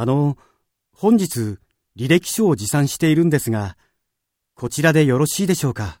あの、本日、履歴書を持参しているんですが、こちらでよろしいでしょうか？